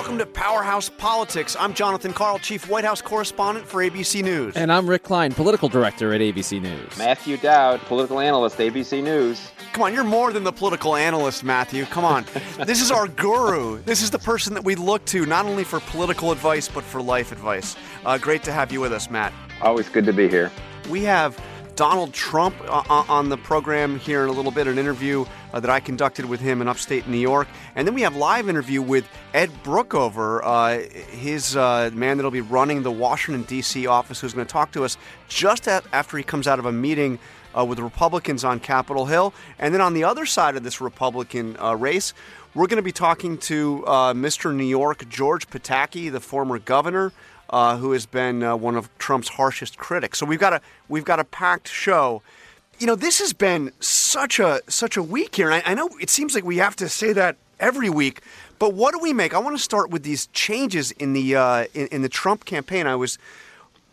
welcome to Powerhouse Politics. I'm Jonathan Karl, Chief White House Correspondent for ABC News. And I'm Rick Klein, Political Director at ABC News. Matthew Dowd, Political Analyst, ABC News. Come on, you're more than the political analyst, Matthew. Come on. this is our guru. This is the person that we look to not only for political advice, but for life advice. Uh, great to have you with us, Matt. Always good to be here. We have Donald Trump uh, uh, on the program here in a little bit, an interview uh, that I conducted with him in upstate New York. And then we have live interview with Ed Brookover, uh, his uh, man that'll be running the Washington, D.C. office, who's going to talk to us just at, after he comes out of a meeting uh, with Republicans on Capitol Hill. And then on the other side of this Republican race, we're going to be talking to Mr. New York, George Pataki, the former governor uh, who has been uh, one of Trump's harshest critics. So we've got a we've got a packed show. You know, this has been such a such a week here. I, I know it seems like we have to say that every week, but what do we make? I want to start with these changes in the uh, in, in the Trump campaign. I was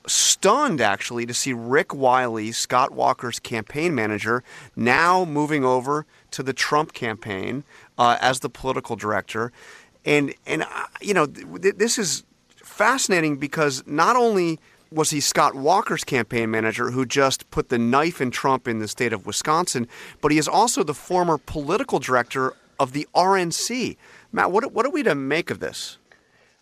stunned actually to see Rick Wiley, Scott Walker's campaign manager, now moving over to the Trump campaign uh, as the political director. And and uh, you know th- this is fascinating because not only was he Scott Walker's campaign manager who just put the knife in Trump in the state of Wisconsin, but he is also the former political director of the RNC. Matt, what, what are we to make of this?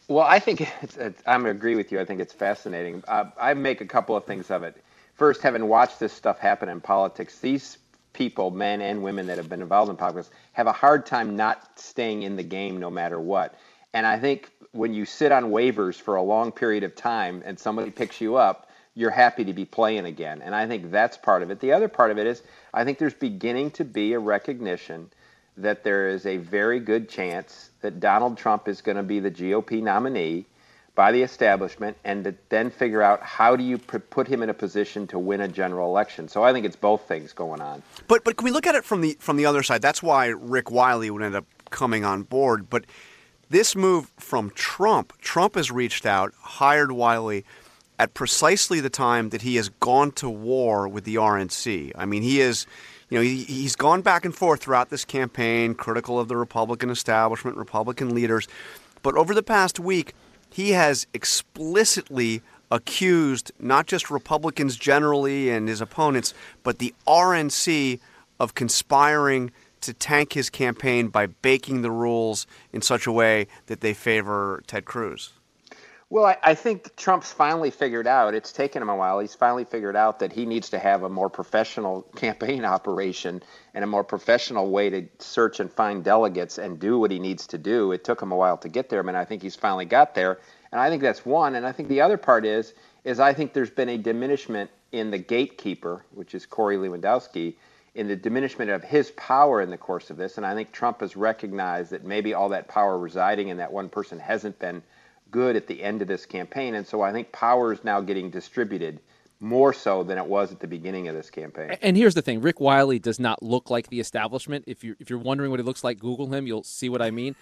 Well, I think it's, it's, I'm agree with you. I think it's fascinating. Uh, I make a couple of things of it. First, having watched this stuff happen in politics, these people, men and women that have been involved in politics, have a hard time not staying in the game no matter what. And I think when you sit on waivers for a long period of time and somebody picks you up, you're happy to be playing again. And I think that's part of it. The other part of it is I think there's beginning to be a recognition that there is a very good chance that Donald Trump is going to be the GOP nominee by the establishment and to then figure out how do you put him in a position to win a general election. So I think it's both things going on. But but can we look at it from the from the other side? That's why Rick Wiley would end up coming on board, but this move from Trump, Trump has reached out, hired Wiley at precisely the time that he has gone to war with the RNC. I mean, he is, you know, he, he's gone back and forth throughout this campaign, critical of the Republican establishment, Republican leaders. But over the past week, he has explicitly accused not just Republicans generally and his opponents, but the RNC of conspiring to tank his campaign by baking the rules in such a way that they favor Ted Cruz? Well, I, I, think Trump's finally figured out, it's taken him a while, he's finally figured out that he needs to have a more professional campaign operation and a more professional way to search and find delegates and do what he needs to do. It took him a while to get there, and I think he's finally got there. And I think that's one. And I think the other part is, is I think there's been a diminishment in the gatekeeper, which is Corey Lewandowski, in the diminishment of his power in the course of this. And I think Trump has recognized that maybe all that power residing in that one person hasn't been good at the end of this campaign. And so I think power is now getting distributed more so than it was at the beginning of this campaign. And here's the thing: Rick Wiley does not look like the establishment. If you're if you're wondering what he looks like, Google him. You'll see what I mean.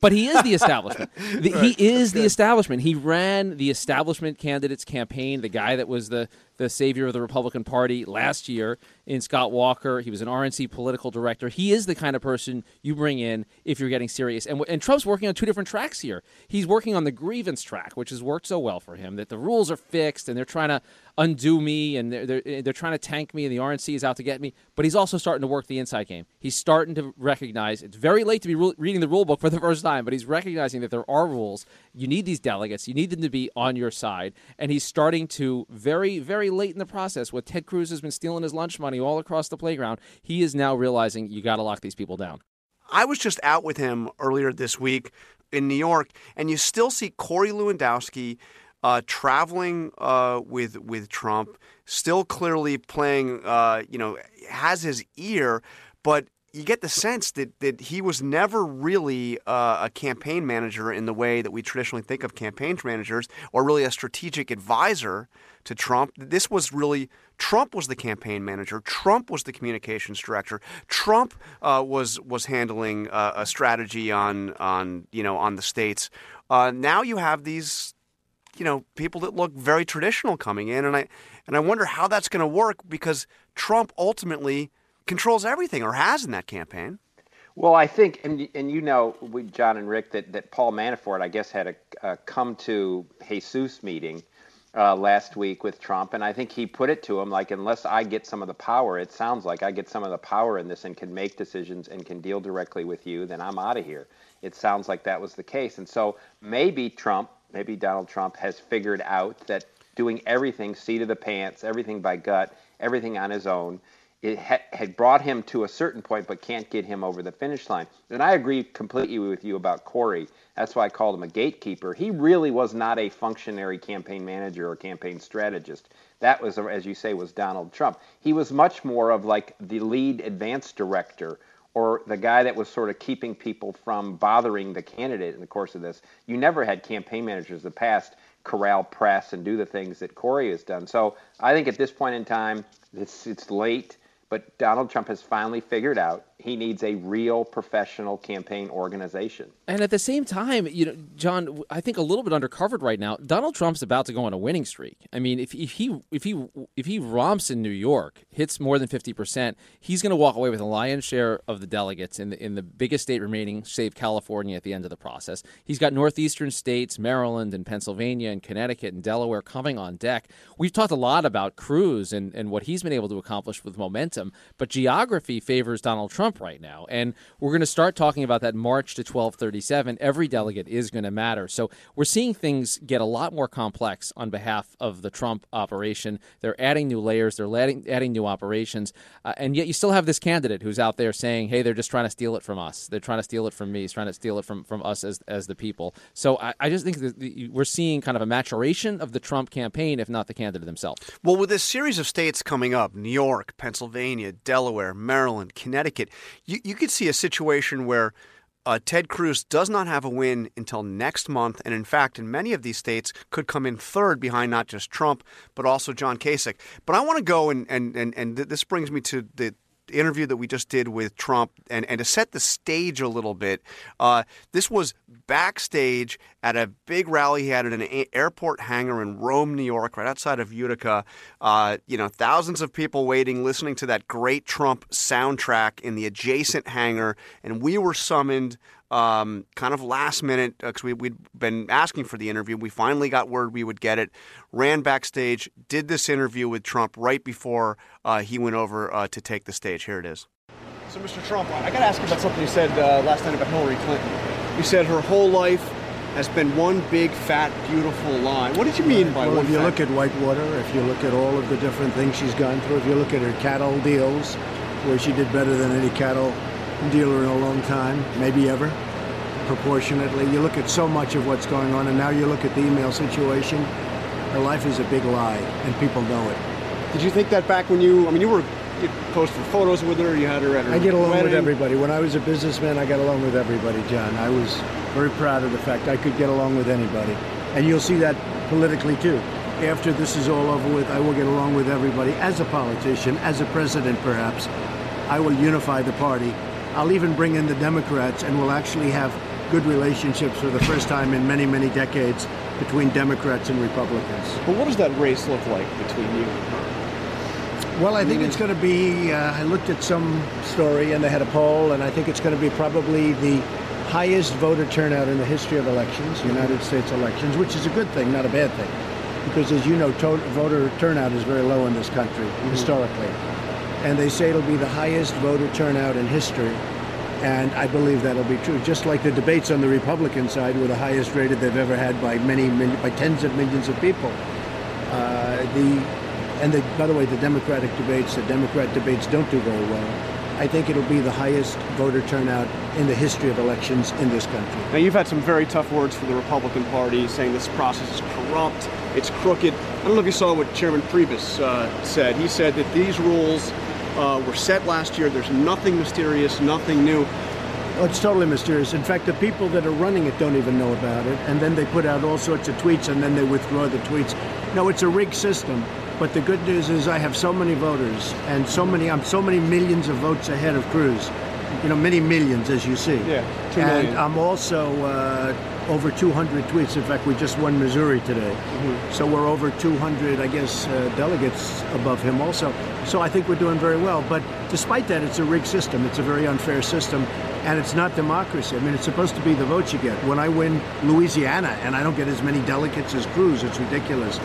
But he is the establishment. the, right. He is the establishment. He ran the establishment candidates campaign. The guy that was the the savior of the Republican Party last year in Scott Walker. He was an RNC political director. He is the kind of person you bring in if you're getting serious. And, and Trump's working on two different tracks here. He's working on the grievance track, which has worked so well for him, that the rules are fixed and they're trying to undo me and they're, they're, they're trying to tank me and the RNC is out to get me. But he's also starting to work the inside game. He's starting to recognize it's very late to be re- reading the rule book for the first time, but he's recognizing that there are rules. You need these delegates, you need them to be on your side. And he's starting to very, very late in the process, what Ted Cruz has been stealing his lunch money all across the playground, he is now realizing you got to lock these people down. I was just out with him earlier this week in New York, and you still see Corey Lewandowski uh, traveling uh, with with Trump, still clearly playing. Uh, you know, has his ear, but you get the sense that, that he was never really uh, a campaign manager in the way that we traditionally think of campaign managers, or really a strategic advisor to Trump. This was really Trump was the campaign manager. Trump was the communications director. Trump uh, was was handling uh, a strategy on on you know on the states. Uh, now you have these you know people that look very traditional coming in, and I and I wonder how that's going to work because Trump ultimately controls everything or has in that campaign. Well, I think, and, and you know, John and Rick, that, that Paul Manafort, I guess, had a, a come to Jesus meeting uh, last week with Trump, and I think he put it to him like, unless I get some of the power, it sounds like I get some of the power in this and can make decisions and can deal directly with you, then I'm out of here. It sounds like that was the case, and so maybe Trump, maybe Donald Trump, has figured out that doing everything seat of the pants, everything by gut, everything on his own it ha- had brought him to a certain point, but can't get him over the finish line. And I agree completely with you about Corey. That's why I called him a gatekeeper. He really was not a functionary campaign manager or campaign strategist. That was, as you say, was Donald Trump. He was much more of like the lead advance director or the guy that was sort of keeping people from bothering the candidate in the course of this. You never had campaign managers in the past corral press and do the things that Corey has done. So I think at this point in time, it's it's late. But Donald Trump has finally figured out he needs a real professional campaign organization. And at the same time, you know, John, I think a little bit undercovered right now. Donald Trump's about to go on a winning streak. I mean, if, if he if he if he romps in New York, hits more than fifty percent, he's going to walk away with a lion's share of the delegates in the in the biggest state remaining, save California, at the end of the process. He's got northeastern states, Maryland and Pennsylvania and Connecticut and Delaware coming on deck. We've talked a lot about Cruz and, and what he's been able to accomplish with momentum, but geography favors Donald Trump Trump right now. And we're going to start talking about that March to 1237. Every delegate is going to matter. So we're seeing things get a lot more complex on behalf of the Trump operation. They're adding new layers, they're adding, adding new operations. Uh, and yet you still have this candidate who's out there saying, hey, they're just trying to steal it from us. They're trying to steal it from me. He's trying to steal it from, from us as, as the people. So I, I just think that the, we're seeing kind of a maturation of the Trump campaign, if not the candidate himself. Well, with this series of states coming up New York, Pennsylvania, Delaware, Maryland, Connecticut you, you could see a situation where uh, Ted Cruz does not have a win until next month, and in fact, in many of these states, could come in third behind not just Trump but also John Kasich. But I want to go and and and, and this brings me to the interview that we just did with Trump, and, and to set the stage a little bit, uh, this was backstage at a big rally he had at an airport hangar in Rome, New York, right outside of Utica. Uh, you know, thousands of people waiting, listening to that great Trump soundtrack in the adjacent hangar, and we were summoned um, kind of last minute because uh, we, we'd been asking for the interview. We finally got word we would get it. Ran backstage, did this interview with Trump right before uh, he went over uh, to take the stage. Here it is. So, Mr. Trump, I got to ask you about something you said uh, last night about Hillary Clinton. You said her whole life has been one big, fat, beautiful lie. What did you mean by that? well, one? If you fat... look at Whitewater, if you look at all of the different things she's gone through, if you look at her cattle deals, where she did better than any cattle dealer in a long time, maybe ever proportionately. You look at so much of what's going on, and now you look at the email situation. Her life is a big lie, and people know it. Did you think that back when you? I mean, you were you posted photos with her. You had her at her. I get along wedding. with everybody. When I was a businessman, I got along with everybody, John. I was very proud of the fact I could get along with anybody, and you'll see that politically too. After this is all over with, I will get along with everybody as a politician, as a president, perhaps. I will unify the party. I'll even bring in the Democrats, and we'll actually have good relationships for the first time in many, many decades between Democrats and Republicans. But what does that race look like between you and her? Well, I think it's going to be. Uh, I looked at some story and they had a poll, and I think it's going to be probably the highest voter turnout in the history of elections, United States elections, which is a good thing, not a bad thing. Because as you know, to- voter turnout is very low in this country, mm-hmm. historically. And they say it'll be the highest voter turnout in history and I believe that'll be true. Just like the debates on the Republican side were the highest rated they've ever had by many, by tens of millions of people. Uh, the and the, by the way, the Democratic debates, the Democrat debates don't do very well. I think it'll be the highest voter turnout in the history of elections in this country. Now, you've had some very tough words for the Republican Party, saying this process is corrupt, it's crooked. I don't know if you saw what Chairman Priebus uh, said. He said that these rules uh, were set last year. There's nothing mysterious, nothing new. Oh, it's totally mysterious. In fact, the people that are running it don't even know about it. And then they put out all sorts of tweets and then they withdraw the tweets. No, it's a rigged system. But the good news is I have so many voters and so many, I'm so many millions of votes ahead of Cruz. You know, many millions, as you see. Yeah, two and. I'm also uh, over 200 tweets. In fact, we just won Missouri today. Mm-hmm. So we're over 200, I guess, uh, delegates above him also. So I think we're doing very well. But despite that, it's a rigged system. It's a very unfair system. And it's not democracy. I mean, it's supposed to be the votes you get. When I win Louisiana and I don't get as many delegates as Cruz, it's ridiculous.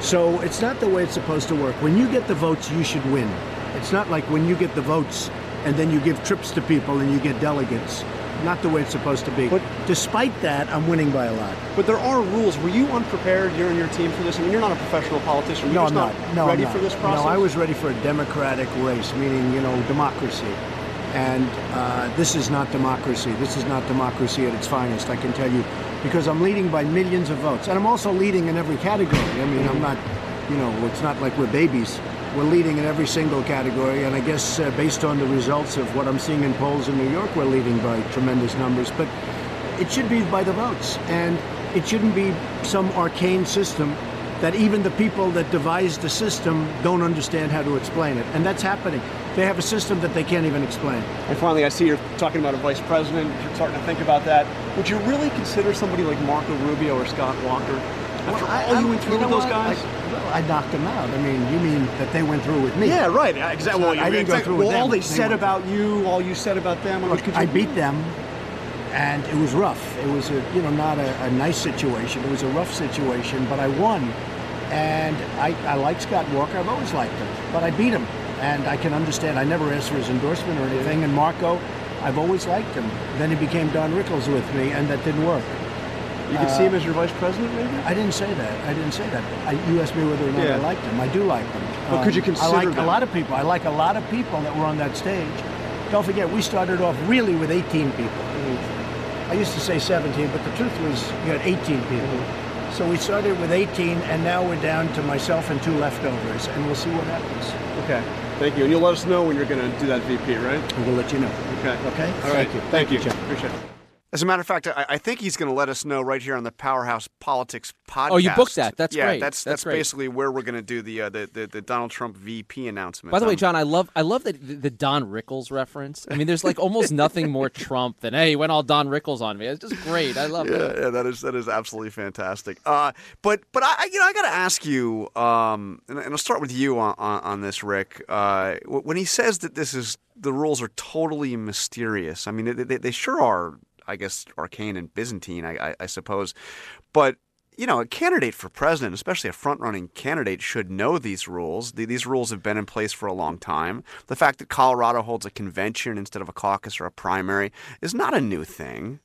So it's not the way it's supposed to work. When you get the votes, you should win. It's not like when you get the votes and then you give trips to people and you get delegates. Not the way it's supposed to be. But- despite that, I'm winning by a lot. But there are rules. Were you unprepared, you and your team, for this? I mean, you're not a professional politician. Were no, I'm not. No, ready I'm not. for this process? No, I was ready for a democratic race, meaning you know democracy. And uh, this is not democracy. This is not democracy at its finest. I can tell you, because I'm leading by millions of votes, and I'm also leading in every category. I mean, I'm not, you know, it's not like we're babies. We're leading in every single category, and I guess uh, based on the results of what I'm seeing in polls in New York, we're leading by tremendous numbers. But it should be by the votes, and it shouldn't be some arcane system that even the people that devised the system don't understand how to explain it. And that's happening. They have a system that they can't even explain. And finally, I see you're talking about a vice president. You're starting to think about that. Would you really consider somebody like Marco Rubio or Scott Walker? After Well, I- all you I'm- went through you know with those what? guys? I, I knocked them out. I mean, you mean that they went through with me? yeah, right. Exactly. Well, I didn't go through with well, all they They said went about you, all you said about them. I mean, Look, could you- I beat them, and it was rough. It was a you know not a, a nice situation. It was a rough situation, but I won, and I, I like Scott Walker. I've always liked him, but I beat him, and I can understand. I never asked for his endorsement or anything. And Marco, I've always liked him. Then he became Don Rickles with me, and that didn't work. You could see him as your vice president, maybe? I didn't say that. I didn't say that. I, you asked me whether or not Yeah. I liked him. I do like them. Well, could you um, consider I like them? a lot of people. I like a lot of people that were on that stage. Don't forget, we started off really with 18 people. Mm-hmm. I used to say 17, but the truth was you had 18 people. Mm-hmm. So we started with 18, and now we're down to myself and two leftovers, and we'll see what happens. Okay. Thank you. And you'll let us know when you're going to do that VP, right? We'll let you know. Okay. Okay? All right. Thank you. Thank you. Jeff. Appreciate it. As a matter of fact, I, I think he's going to let us know right here on the Powerhouse Politics podcast. Oh, you booked that. That's yeah, great. That's That's that's, great. basically where we're going to do the, uh, the the the Donald Trump VP announcement. By the way, Um, John, I love I love that the, the Don Rickles reference. I mean, there's like almost nothing more Trump than hey, he went all Don Rickles on me. It's just great. I love yeah, it. yeah, that is that is absolutely fantastic. Uh, but but I I- you know I got to ask you, um, and, and I'll start with you on, on, on this, Rick. Uh, when he says that this is the rules are totally mysterious, I mean they, they, they sure are. I guess arcane and Byzantine, I, I, I suppose, but. You know, a candidate for president, especially a front-running candidate, should know these rules. The- These rules have been in place for a long time. The fact that Colorado holds a convention instead of a caucus or a primary is not a new thing.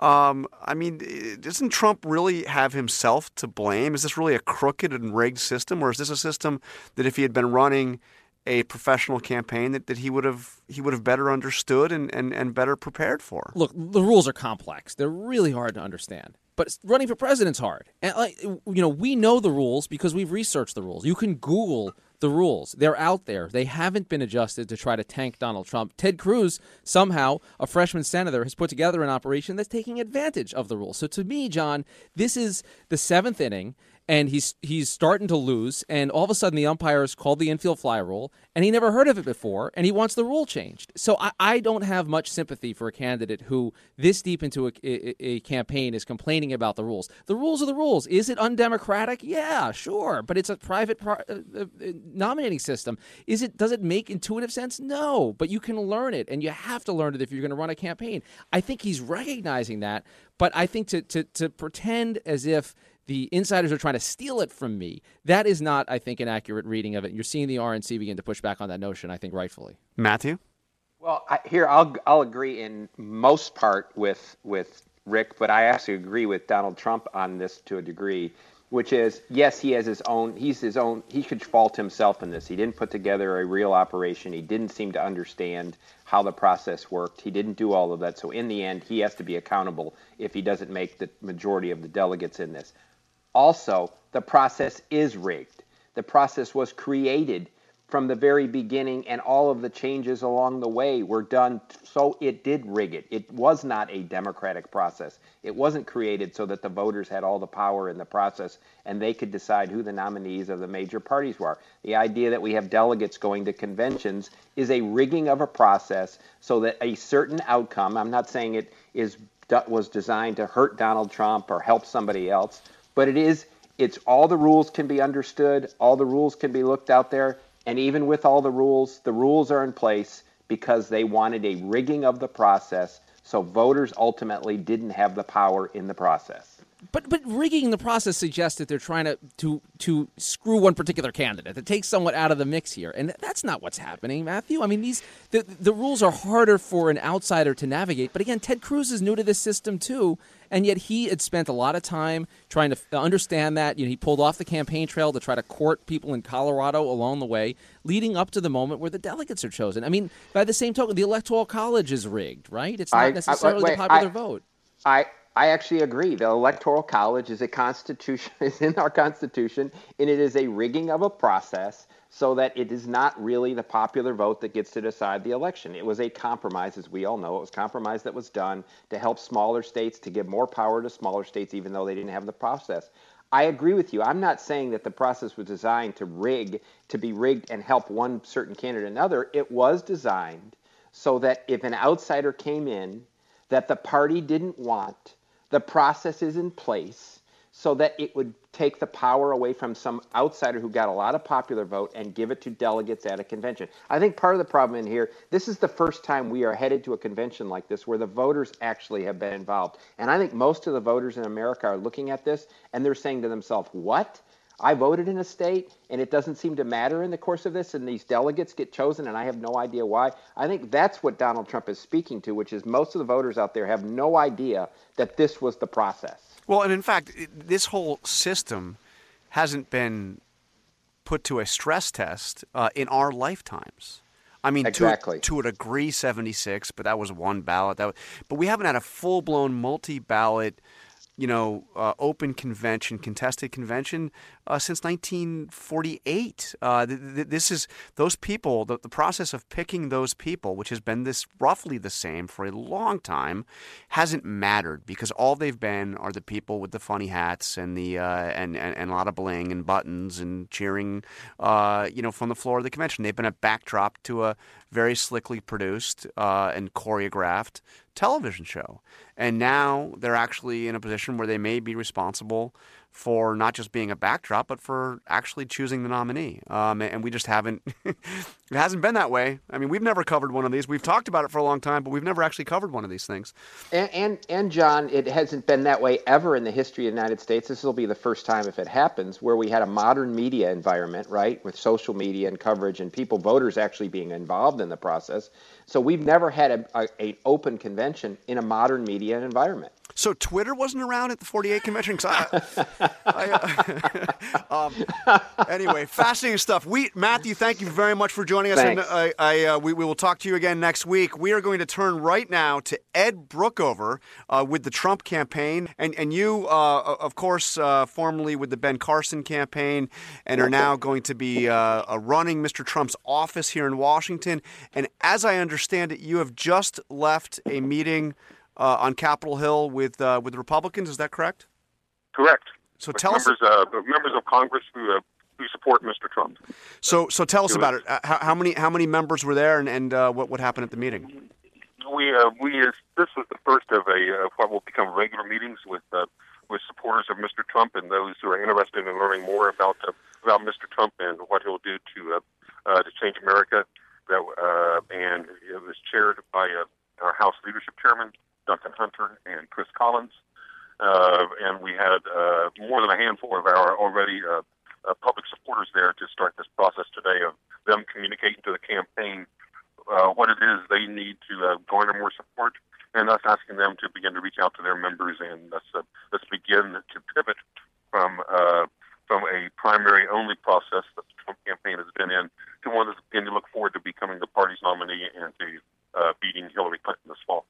Um, I mean, doesn't Trump really have himself to blame? Is this really a crooked and rigged system, or is this a system that if he had been running a professional campaign that, that he would have he would have better understood and, and, and better prepared for? Look, the rules are complex. They're really hard to understand. But running for president's hard. And like you know, we know the rules because we've researched the rules. You can Google the rules. They're out there. They haven't been adjusted to try to tank Donald Trump. Ted Cruz, somehow, a freshman senator, has put together an operation that's taking advantage of the rules. So to me, John, this is the seventh inning and he's he's starting to lose, and all of a sudden the umpires called the infield fly rule, and he never heard of it before, and he wants the rule changed. So I, I don't have much sympathy for a candidate who this deep into a, a, a campaign is complaining about the rules. The rules are the rules. Is it undemocratic? Yeah, sure, but it's a private pro, uh, uh, nominating system. Is it? Does it make intuitive sense? No, but you can learn it, and you have to learn it if you're going to run a campaign. I think he's recognizing that, but I think to to to pretend as if the insiders are trying to steal it from me. That is not, I think, an accurate reading of it. You're seeing the RNC begin to push back on that notion, I think, rightfully. Matthew? Well, I, here I'll I'll agree in most part with with Rick, but I actually agree with Donald Trump on this to a degree, which is yes, he has his own. He's his own. He should fault himself in this. He didn't put together a real operation. He didn't seem to understand how the process worked. He didn't do all of that. So in the end, he has to be accountable if he doesn't make the majority of the delegates in this. Also, the process is rigged. The process was created from the very beginning, and all of the changes along the way were done so it did rig it. It was not a democratic process. It wasn't created so that the voters had all the power in the process and they could decide who the nominees of the major parties were. The idea that we have delegates going to conventions is a rigging of a process so that a certain outcome, I'm not saying it is was designed to hurt Donald Trump or help somebody else, but it is it's all the rules can be understood all the rules can be looked out there and even with all the rules the rules are in place because they wanted a rigging of the process so voters ultimately didn't have the power in the process. But but rigging the process suggests that they're trying to, to to screw one particular candidate. That takes someone out of the mix here, and that's not what's happening, Matthew. I mean, these the the rules are harder for an outsider to navigate. But again, Ted Cruz is new to this system too, and yet he had spent a lot of time trying to uh, understand that. You know, he pulled off the campaign trail to try to court people in Colorado along the way, leading up to the moment where the delegates are chosen. I mean, by the same token, the electoral college is rigged, right? It's not I- I- necessarily wait, the popular I- vote. I I actually agree. The electoral college is a constitution is in our constitution, and it is a rigging of a process so that it is not really the popular vote that gets to decide the election. It was a compromise, as we all know. It was a compromise that was done to help smaller states to give more power to smaller states, even though they didn't have the process. I agree with you. I'm not saying that the process was designed to rig, to be rigged and help one certain candidate another. It was designed so that if an outsider came in that the party didn't want, the process is in place so that it would take the power away from some outsider who got a lot of popular vote and give it to delegates at a convention. I think part of the problem in here, this is the first time we are headed to a convention like this where the voters actually have been involved. And I think most of the voters in America are looking at this and they're saying to themselves, "What? I voted in a state and it doesn't seem to matter in the course of this, and these delegates get chosen, and I have no idea why. I think that's what Donald Trump is speaking to, which is most of the voters out there have no idea that this was the process. Well, and in fact, this whole system hasn't been put to a stress test uh, in our lifetimes. I mean, Exactly. to, to a degree, 76, but that was one ballot. That was, but we haven't had a full blown multi ballot, you know, uh, open convention, contested convention uh, since 1948. Uh, th- th- this is those people, the, the process of picking those people, which has been this roughly the same for a long time, hasn't mattered because all they've been are the people with the funny hats and the uh, and, and and a lot of bling and buttons and cheering, uh, you know, from the floor of the convention. They've been a backdrop to a very slickly produced uh, and choreographed television show. And now they're actually in a position where they may be responsible for not just being a backdrop, but for actually choosing the nominee. Um, and we just haven't, it hasn't been that way. I mean, we've never covered one of these. We've talked about it for a long time, but we've never actually covered one of these things. And, and and John, it hasn't been that way ever in the history of the United States. This will be the first time, if it happens, where we had a modern media environment, right, with social media and coverage, and people, voters, actually being involved in the process. So we've never had a, a, a open convention in a modern media environment. So Twitter wasn't around at the 48 convention? I, I, uh, um, anyway, fascinating stuff. We Matthew, thank you very much for joining us. Thanks. And I, I, uh, we, we will talk to you again next week. We are going to turn right now to Ed Brookover uh, with the Trump campaign, and and you, uh, of course, uh, formerly with the Ben Carson campaign, and are now going to be uh, uh, running Mr. Trump's office here in Washington. And as I understand it, you have just left a meeting uh, on Capitol Hill with uh, with the Republicans. Is that correct? Correct. So With tell us. members, uh, members of Congress who uh, who support Mr. Trump. So so tell us It about was- it. Uh, How, how many how many members were there, and, and uh, what what happened at the meeting? We uh, we uh, this was the first of a uh, what will become regular meetings with uh, with supporters of Mr. Trump and those who are interested in learning more about uh, about Mr. Trump and what he'll do to uh, uh, to change America. That uh, and it was chaired by uh, our House Leadership Chairman Duncan Hunter and Chris Collins. Uh, and we had uh, more than a handful of our already uh, public supporters there to start this process today of them communicating to the campaign uh, what it is they need to uh, garner more support, and us asking them to begin to reach out to their members and let's uh, let's begin to pivot from uh, from a primary only process that the Trump campaign has been in to one that's beginning to look forward to becoming the party's nominee and to uh, beating Hillary Clinton this fall.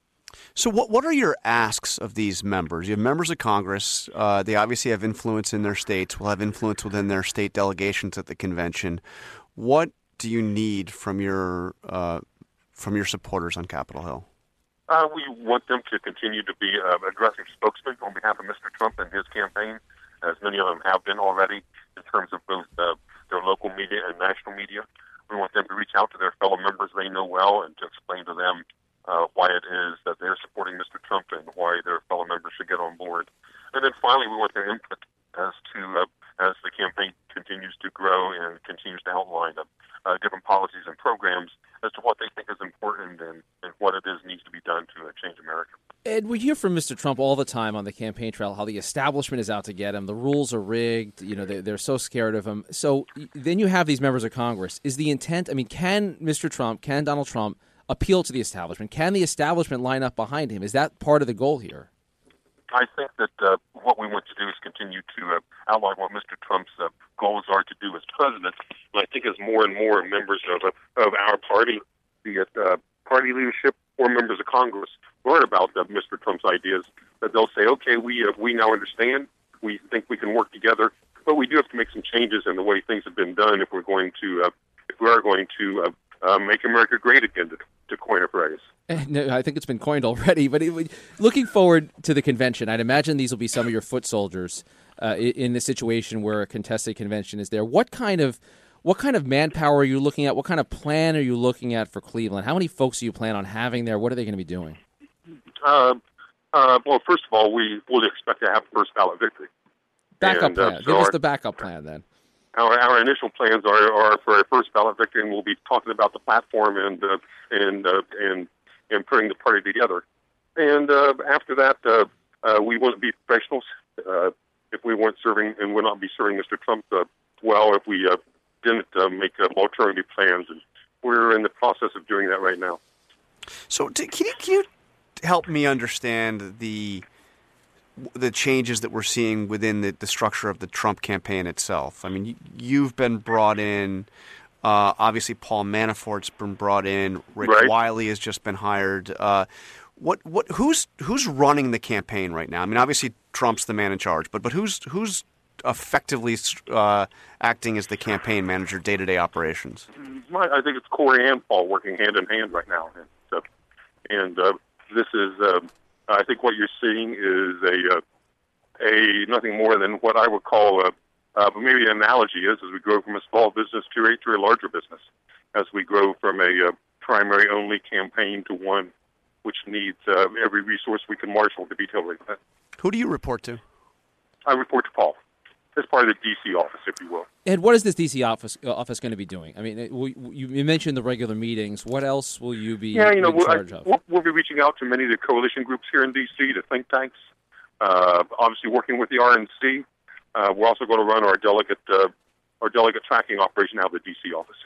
So what what are your asks of these members? You have members of Congress. Uh, they obviously have influence in their states. Will have influence within their state delegations at the convention. What do you need from your uh, from your supporters on Capitol Hill? Uh, we want them to continue to be uh, aggressive spokesmen on behalf of Mr. Trump and his campaign, as many of them have been already, in terms of both uh, their local media and national media. We want them to reach out to their fellow members they know well and to explain to them uh, why it is that they're supporting Mr. Trump and why their fellow members should get on board. And then finally, we want their input as to uh, as the campaign continues to grow and continues to outline uh, uh different policies and programs as to what they think is important and, and what it is needs to be done to uh, change America. Ed, we hear from Mr. Trump all the time on the campaign trail how the establishment is out to get him, the rules are rigged, you know, they're, so scared of him. So then you have these members of Congress. Is the intent, I mean, can Mr. Trump, can Donald Trump, appeal to the establishment? Can the establishment line up behind him? Is that part of the goal here? I think that uh, what we want to do is continue to uh, outline what Mr. Trump's uh, goals are to do as president. And I think as more and more members of of our party, be it uh, party leadership or members of Congress, learn about Mr. Trump's ideas, that they'll say, okay, we uh, we now understand. We think we can work together, but we do have to make some changes in the way things have been done if we're going to uh, if we are going to uh, make America great again, to, to coin a phrase. No, I think it's been coined already. But it, looking forward to the convention, I'd imagine these will be some of your foot soldiers uh, in the situation where a contested convention is there. What kind of what kind of manpower are you looking at? What kind of plan are you looking at for Cleveland? How many folks do you plan on having there? What are they going to be doing? Uh, uh, well, first of all, we fully expect to have first ballot victory. Backup And, uh, plan. so Give us the backup plan then. Our, our initial plans are, are for a first ballot victory, and we'll be talking about the platform and uh, and uh, and and putting the party together. And uh, after that, uh, uh, we to be professionals. Uh, if we weren't serving and would not be serving Mr. Trump uh, well, if we uh, didn't uh, make uh, alternative plans, and we're in the process of doing that right now. So t- can you can you help me understand the the changes that we're seeing within the, the structure of the Trump campaign itself? I mean, you, you've been brought in. Uh, obviously, Paul Manafort's been brought in. Rick Right. Wiley has just been hired. Uh, what what who's who's running the campaign right now? I mean, obviously Trump's the man in charge, but but who's who's effectively uh, acting as the campaign manager, day to day operations? I think it's Corey and Paul working hand in hand right now, and so, and uh, this is. I think what you're seeing is a uh, a nothing more than what I would call a uh, but maybe an analogy is as we grow from a small business to a to a larger business, as we grow from a uh, primary only campaign to one which needs uh, every resource we can marshal to be totally. Who do you report to? I report to Paul as part of the DC office, if you will. Ed, what is this DC office uh, office going to be doing? I mean, it- we- you you mentioned the regular meetings. What else will you be Yeah, you know, in we'll, charge I, of? we'll, we'll be reaching out to many of the coalition groups here in D.C., the think tanks, uh, obviously working with the RNC. Uh, we're also going to run our delegate uh, our delegate tracking operation out of the D.C. office.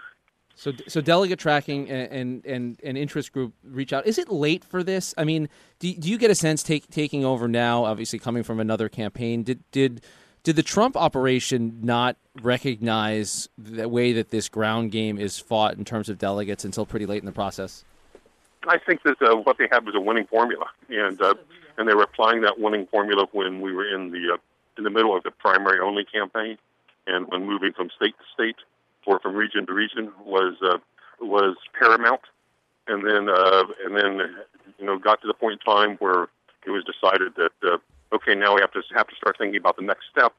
So, so delegate tracking and, and, and, and interest group reach out. Is it late for this? I mean, do, do you get a sense take, taking over now, obviously coming from another campaign, did, did, did the Trump operation not recognize the way that this ground game is fought in terms of delegates until pretty late in the process? I think that uh, what they had was a winning formula, and uh, and they were applying that winning formula when we were in the uh, in the middle of the primary only campaign, and when moving from state to state or from region to region was uh, was paramount, and then uh, and then you know got to the point in time where it was decided that uh, okay now we have to have to start thinking about the next step,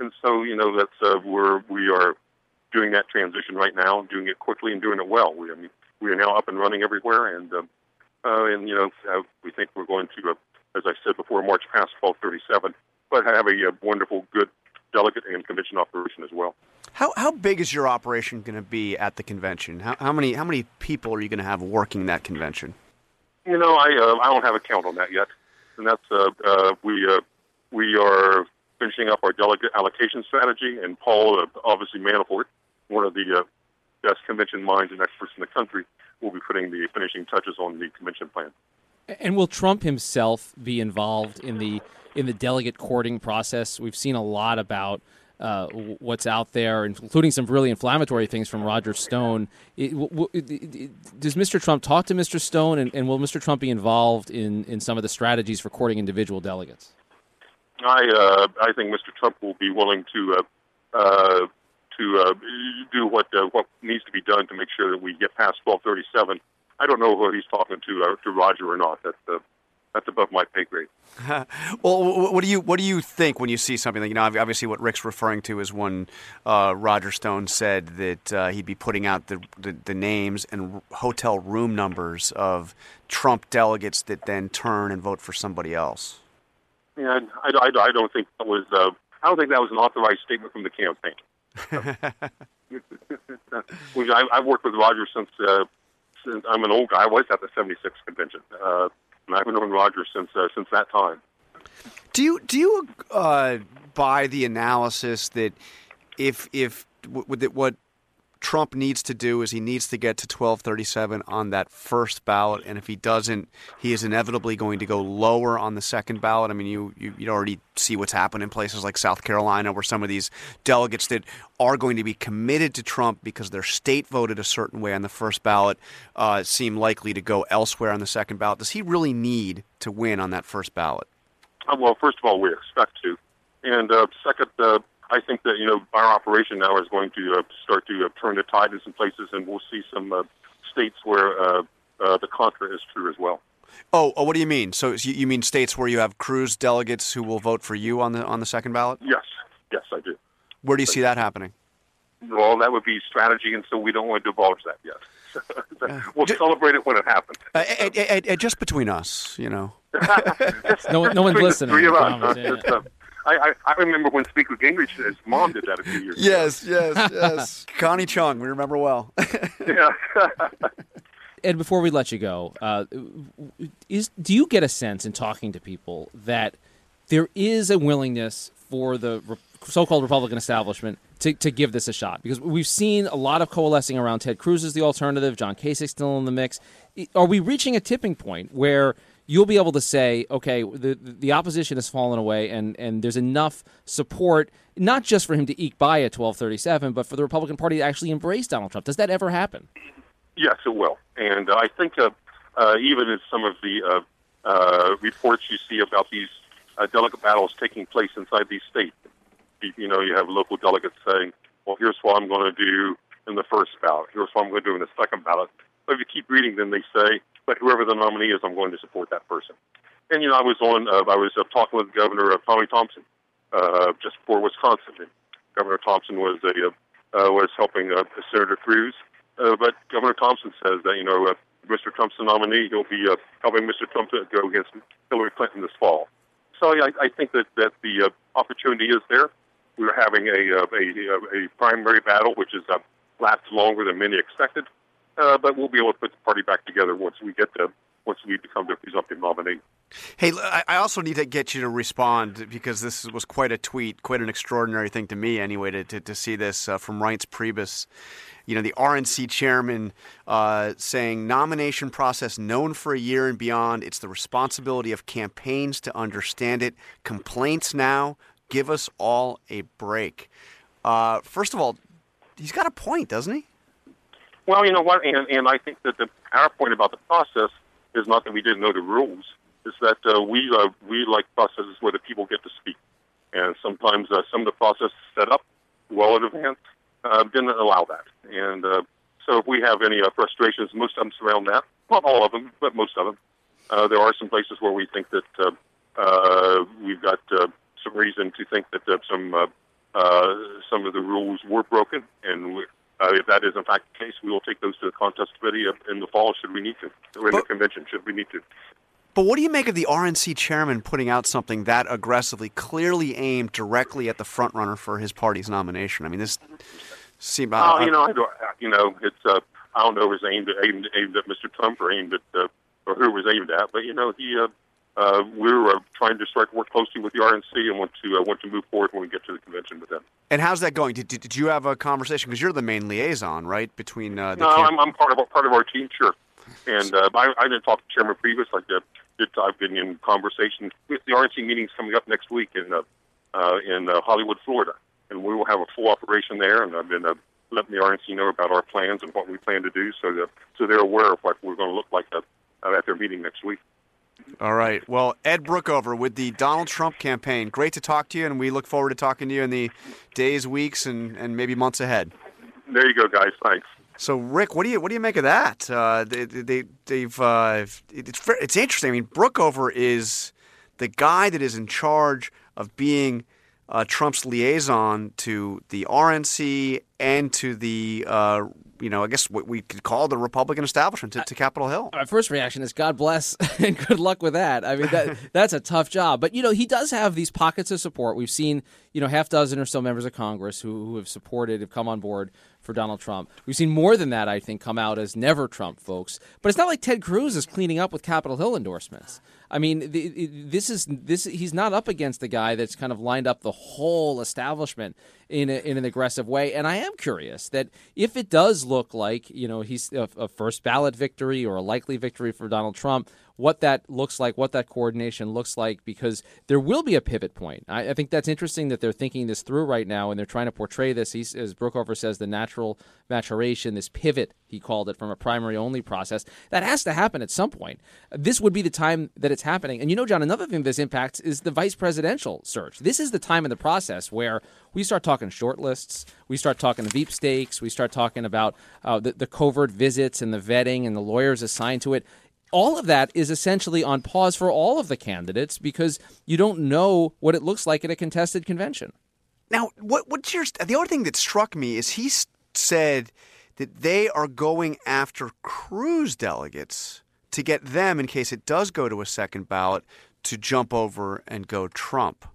and so you know that's uh, we're we are doing that transition right now, doing it quickly and doing it well. We I mean we are now up and running everywhere, and uh, uh, and you know uh, we think we're going to, uh, as I said before, march past 1237, but have a uh, wonderful, good delegate and convention operation as well. How how big is your operation going to be at the convention? How, how many how many people are you going to have working that convention? You know, I uh, I don't have a count on that yet, and that's uh, uh, we uh, we are finishing up our delegate allocation strategy, and Paul, uh, obviously Manafort, one of the uh, best convention minds and experts in the country, will be putting the finishing touches on the convention plan. And will Trump himself be involved in the in the delegate courting process? We've seen a lot about uh, what's out there, including some really inflammatory things from Roger Stone. It, w- it- it- does Mr. Trump talk to Mr. Stone, and, and will Mr. Trump be involved in, in some of the strategies for courting individual delegates? I uh, I think Mr. Trump will be willing to uh, uh, to uh, do what what needs to be done to make sure that we get past 1237. I don't know who he's talking to to Roger or not. That's that's above my pay grade. Well, what do you what do you think when you see something like you know obviously what Rick's referring to is when uh, Roger Stone said that uh, he'd be putting out the, the the names and hotel room numbers of Trump delegates that then turn and vote for somebody else. Yeah, I, I, I don't think that was uh, I don't think that was an authorized statement from the campaign. I, I've worked with Roger since uh, since I'm an old guy. I was at the '76 convention, uh, and I've known Roger since uh, since that time. Do you do you uh, buy the analysis that if if what Trump needs to do is he needs to get to 1237 on that first ballot, and if he doesn't, he is inevitably going to go lower on the second ballot. I mean, you you, you already see what's happened in places like South Carolina, where some of these delegates that are going to be committed to Trump because their state voted a certain way on the first ballot uh, seem likely to go elsewhere on the second ballot. Does he really need to win on that first ballot? Uh, well, first of all, we expect to, and uh, second, uh, I think that you know our operation now is going to uh, start to uh, turn the tide in some places, and we'll see some uh, states where uh, uh, the contra is true as well. Oh, oh, what do you mean? So you mean states where you have Cruz delegates who will vote for you on the on the second ballot? Yes, yes, I do. Where do you see that happening? Well, that would be strategy, and so we don't want to divulge that yet. we'll celebrate it when it happens. Uh, and, and, and just between us, you know. no, no one's listening. Three of us. Yeah. I, I, I remember when Speaker Gingrich, his mom did that a few years yes, ago. Yes, yes, yes. Connie Chung, we remember well. yeah. Ed, before we let you go, uh, is do you get a sense in talking to people that there is a willingness for the re- so-called Republican establishment to, to give this a shot? Because we've seen a lot of coalescing around Ted Cruz as the alternative, John Kasich still in the mix. Are we reaching a tipping point where – you'll be able to say, okay, the the opposition has fallen away, and and there's enough support not just for him to eke by at 1237, but for the Republican Party to actually embrace Donald Trump. Does that ever happen? Yes, it will, and I think uh, uh, even in some of the uh, uh, reports you see about these uh, delegate battles taking place inside these states, you, know, you have local delegates saying, "Well, here's what I'm going to do in the first ballot. Here's what I'm going to do in the second ballot." But if you keep reading them, they say, but whoever the nominee is, I'm going to support that person. And you know, I was on, uh, I was uh, talking with Governor uh, Tommy Thompson uh, just before Wisconsin. And Governor Thompson was a uh, uh, was helping uh, Senator Cruz, uh, but Governor Thompson says that you know uh, Mr. Trump's the nominee. He'll be uh, helping Mr. Trump to go against Hillary Clinton this fall. So I, I think that that the uh, opportunity is there. We're having a uh, a, a primary battle, which is uh, lasted longer than many expected. Uh, but we'll be able to put the party back together once we get to once we become the presumptive nominee. Hey, I also need to get you to respond because this was quite a tweet, quite an extraordinary thing to me, anyway, to, to, to see this uh, from Reince Priebus. You know, the RNC chairman uh, saying, nomination process known for a year and beyond. It's the responsibility of campaigns to understand it. Complaints now. Give us all a break. Uh, first of all, he's got a point, doesn't he? Well, you know what, and, and I think that the, our point about the process is not that we didn't know the rules, is that uh, we uh, we like processes where the people get to speak, and sometimes uh, some of the processes set up well in advance uh, didn't allow that, and uh, so if we have any uh, frustrations, most of them surround that. Not all of them, but most of them. Uh, there are some places where we think that uh, uh, we've got uh, some reason to think that uh, some uh, uh, some of the rules were broken, and we, uh, if that is in fact the case, we will take those to the contest committee in the fall should we need to, or in but, the convention should we need to. But what do you make of the RNC chairman putting out something that aggressively, clearly aimed directly at the frontrunner for his party's nomination? I mean, this seems. Uh, you know, I don't, you know, it's. Uh, I don't know if it was aimed at, aimed, aimed at Mr. Trump or aimed at, uh, or who it was aimed at, but you know, he. Uh, uh, we're uh, trying to start to work closely with the RNC and want to uh, want to move forward when we get to the convention with them. And how's that going? Did, did you have a conversation because you're the main liaison, right? Between uh, the no, I'm, I'm, part of part of our team, sure. And uh, I, I didn't talk to Chairman Priebus like that. I've been in conversation with the RNC meetings coming up next week in uh, uh, in uh, Hollywood, Florida, and we will have a full operation there. And I've been uh, letting the RNC know about our plans and what we plan to do, so that so they're aware of what we're going to look like at, uh, at their meeting next week. All right. Well, Ed Brookover with the Donald Trump campaign. Great to talk to you, and we look forward to talking to you in the days, weeks, and, and maybe months ahead. There you go, guys. Thanks. So, Rick, what do you what do you make of that? Uh, they, they they've uh, it's it's interesting. I mean, Brookover is the guy that is in charge of being uh, Trump's liaison to the RNC and to the uh, you know, I guess what we could call the Republican establishment to, to Capitol Hill. My first reaction is God bless and good luck with that. I mean, that, that's a tough job. But, you know, he does have these pockets of support. We've seen, you know, half dozen or so members of Congress who, who have supported, have come on board for Donald Trump. We've seen more than that, I think, come out as never Trump folks. But it's not like Ted Cruz is cleaning up with Capitol Hill endorsements. I mean, the, this is this. He's not up against the guy that's kind of lined up the whole establishment in, a, in an aggressive way. And I am curious that if it does look like you know he's a, a first ballot victory or a likely victory for Donald Trump, what that looks like, what that coordination looks like, because there will be a pivot point. I, I, think that's interesting that they're thinking this through right now and they're trying to portray this, He's, as Brookover says, the natural maturation, this pivot, he called it, from a primary only process. That has to happen at some point. This would be the time that it's happening. And you know, John, another thing this impacts is the vice presidential search. This is the time in the process where we start talking short lists, we start talking Veep stakes, we start talking about uh, the, the covert visits and the vetting and the lawyers assigned to it all of that is essentially on pause for all of the candidates because you don't know what it looks like at a contested convention. Now, what, what's your the other thing that struck me is he said that they are going after Cruz delegates to get them, in case it does go to a second ballot, to jump over and go Trump.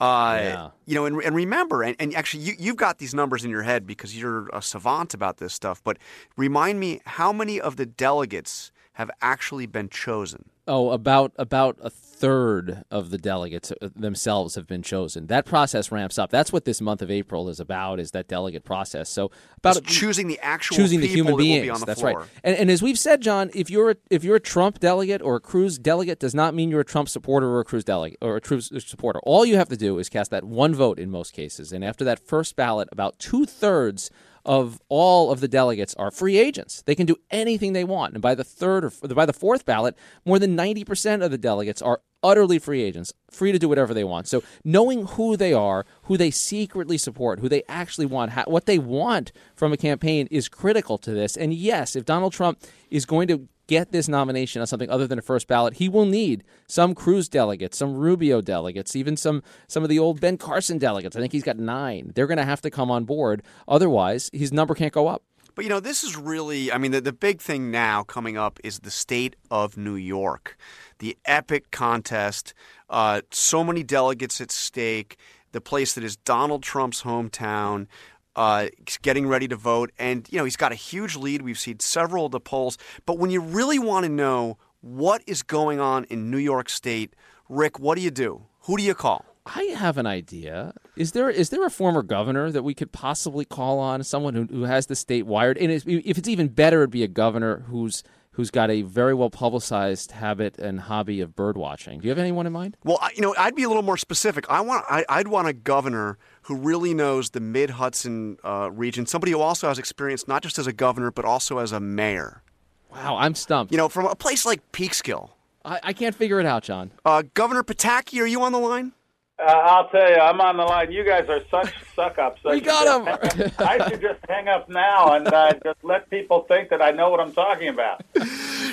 Uh, yeah. You know, and, and remember, and, and actually, you, you've got these numbers in your head because you're a savant about this stuff. But remind me, how many of the delegates have actually been chosen? Oh, about about a third of the delegates uh, themselves have been chosen. That process ramps up. That's what this month of April is about. Is that delegate process? So about Just choosing the actual choosing the human beings. The That's floor. right. And, and as we've said, John, if you're a, if you're a Trump delegate or a Cruz delegate, does not mean you're a Trump supporter or a Cruz delegate or a Cruz supporter. All you have to do is cast that one vote in most cases, and after that first ballot, about two thirds of all of the delegates are free agents. They can do anything they want. And by the third or by the fourth ballot, more than 90% of the delegates are utterly free agents, free to do whatever they want. So knowing who they are, who they secretly support, who they actually want, what they want from a campaign is critical to this. And yes, if Donald Trump is going to get this nomination on something other than a first ballot, he will need some Cruz delegates, some Rubio delegates, even some some of the old Ben Carson delegates. I think he's got nine. They're going to have to come on board. Otherwise, his number can't go up. But you know, this is really, I mean, the, the big thing now coming up is the state of New York. The epic contest, uh, so many delegates at stake, the place that is Donald Trump's hometown uh, getting ready to vote. And, you know, he's got a huge lead. We've seen several of the polls. But when you really want to know what is going on in New York State, Rick, what do you do? Who do you call? I have an idea. Is there is there a former governor that we could possibly call on? Someone who, who has the state wired? And if it's even better, it'd be a governor who's who's got a very well publicized habit and hobby of bird watching. Do you have anyone in mind? Well, you know, I'd be a little more specific. I want I, would want a governor who really knows the Mid Hudson uh, region, somebody who also has experience not just as a governor but also as a mayor. Wow, I'm stumped. You know, from a place like Peekskill. I, I can't figure it out, John. Uh, governor Pataki, are you on the line? Uh, I'll tell you, I'm on the line. You guys are such suck ups. we got him. I should just hang up now and uh, just let people think that I know what I'm talking about.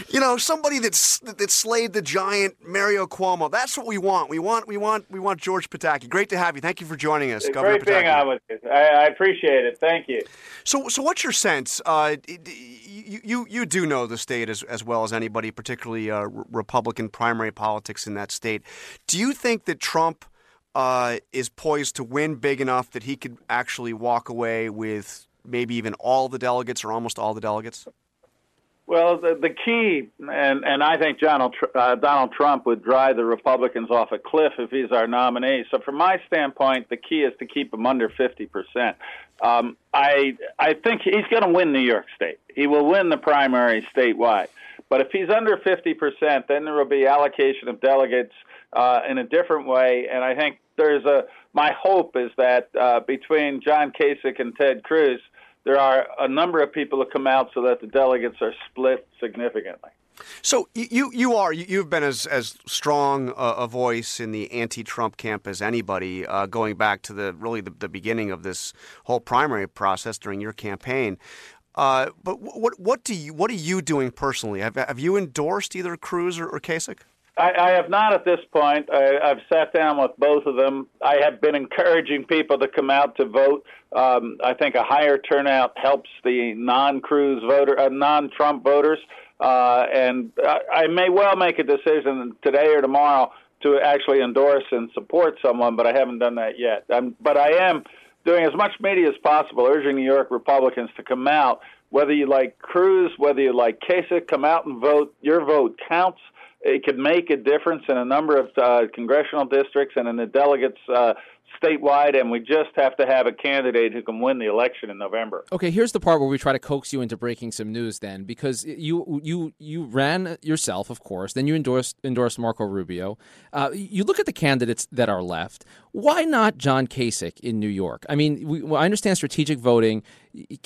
You know, somebody that's that slayed the giant Mario Cuomo. That's what we want. We want. We want. We want George Pataki. Great to have you. Thank you for joining us, it's Governor Great Pataki. being on with you. I, I, appreciate it. Thank you. So, so what's your sense? Uh, you, you you do know the state as as well as anybody, particularly uh, Republican primary politics in that state. Do you think that Trump? Uh, is poised to win big enough that he could actually walk away with maybe even all the delegates or almost all the delegates? Well, the, the key, and, and I think Donald, uh, Donald Trump would drive the Republicans off a cliff if he's our nominee. So, from my standpoint, the key is to keep him under 50%. Um, I, I think he's going to win New York State. He will win the primary statewide. But if he's under 50%, then there will be allocation of delegates uh, in a different way. And I think there's a my hope is that uh, between John Kasich and Ted Cruz, there are a number of people who come out so that the delegates are split significantly. So you you are you've been as as strong a, voice in the anti-Trump camp as anybody, uh, going back to the really the, the, beginning of this whole primary process during your campaign. Uh, but what what do you what are you doing personally? Have have you endorsed either Cruz or, or Kasich? I, I have not at this point. I, I've sat down with both of them. I have been encouraging people to come out to vote. Um, I think a higher turnout helps the non-Cruz voter, uh, non-Trump voters, uh, and I, I may well make a decision today or tomorrow to actually endorse and support someone, but I haven't done that yet. Um, but I am doing as much media as possible, urging New York Republicans to come out. Whether you like Cruz, whether you like Kasich, come out and vote. Your vote counts. It could make a difference in a number of uh, congressional districts and in the delegates uh, statewide, and we just have to have a candidate who can win the election in November. Okay, here's the part where we try to coax you into breaking some news, then, because you you you ran yourself, of course, then you endorsed endorsed Marco Rubio. Uh, you look at the candidates that are left. Why not John Kasich in New York? I mean, we, I understand strategic voting.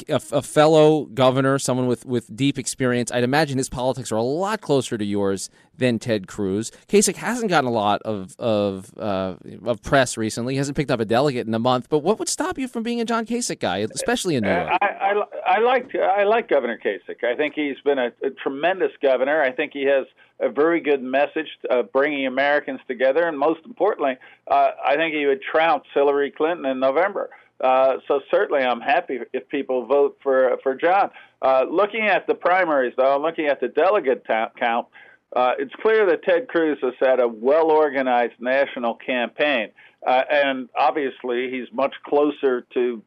A, a, fellow governor, someone with, with deep experience, I'd imagine his politics are a lot closer to yours than Ted Cruz. Kasich hasn't gotten a lot of of, uh, of press recently. He hasn't picked up a delegate in a month. But what would stop you from being a John Kasich guy, especially in New York? I, I, I like I like Governor Kasich. I think he's been a, a tremendous governor. I think he has a very good message uh, bringing Americans together, and most importantly, uh, I think he would trounce Hillary Clinton in November. Uh, so certainly, I'm happy if people vote for for John. Uh, looking at the primaries, though, looking at the delegate count, uh, it's clear that Ted Cruz has had a well organized national campaign. And obviously, he's much closer to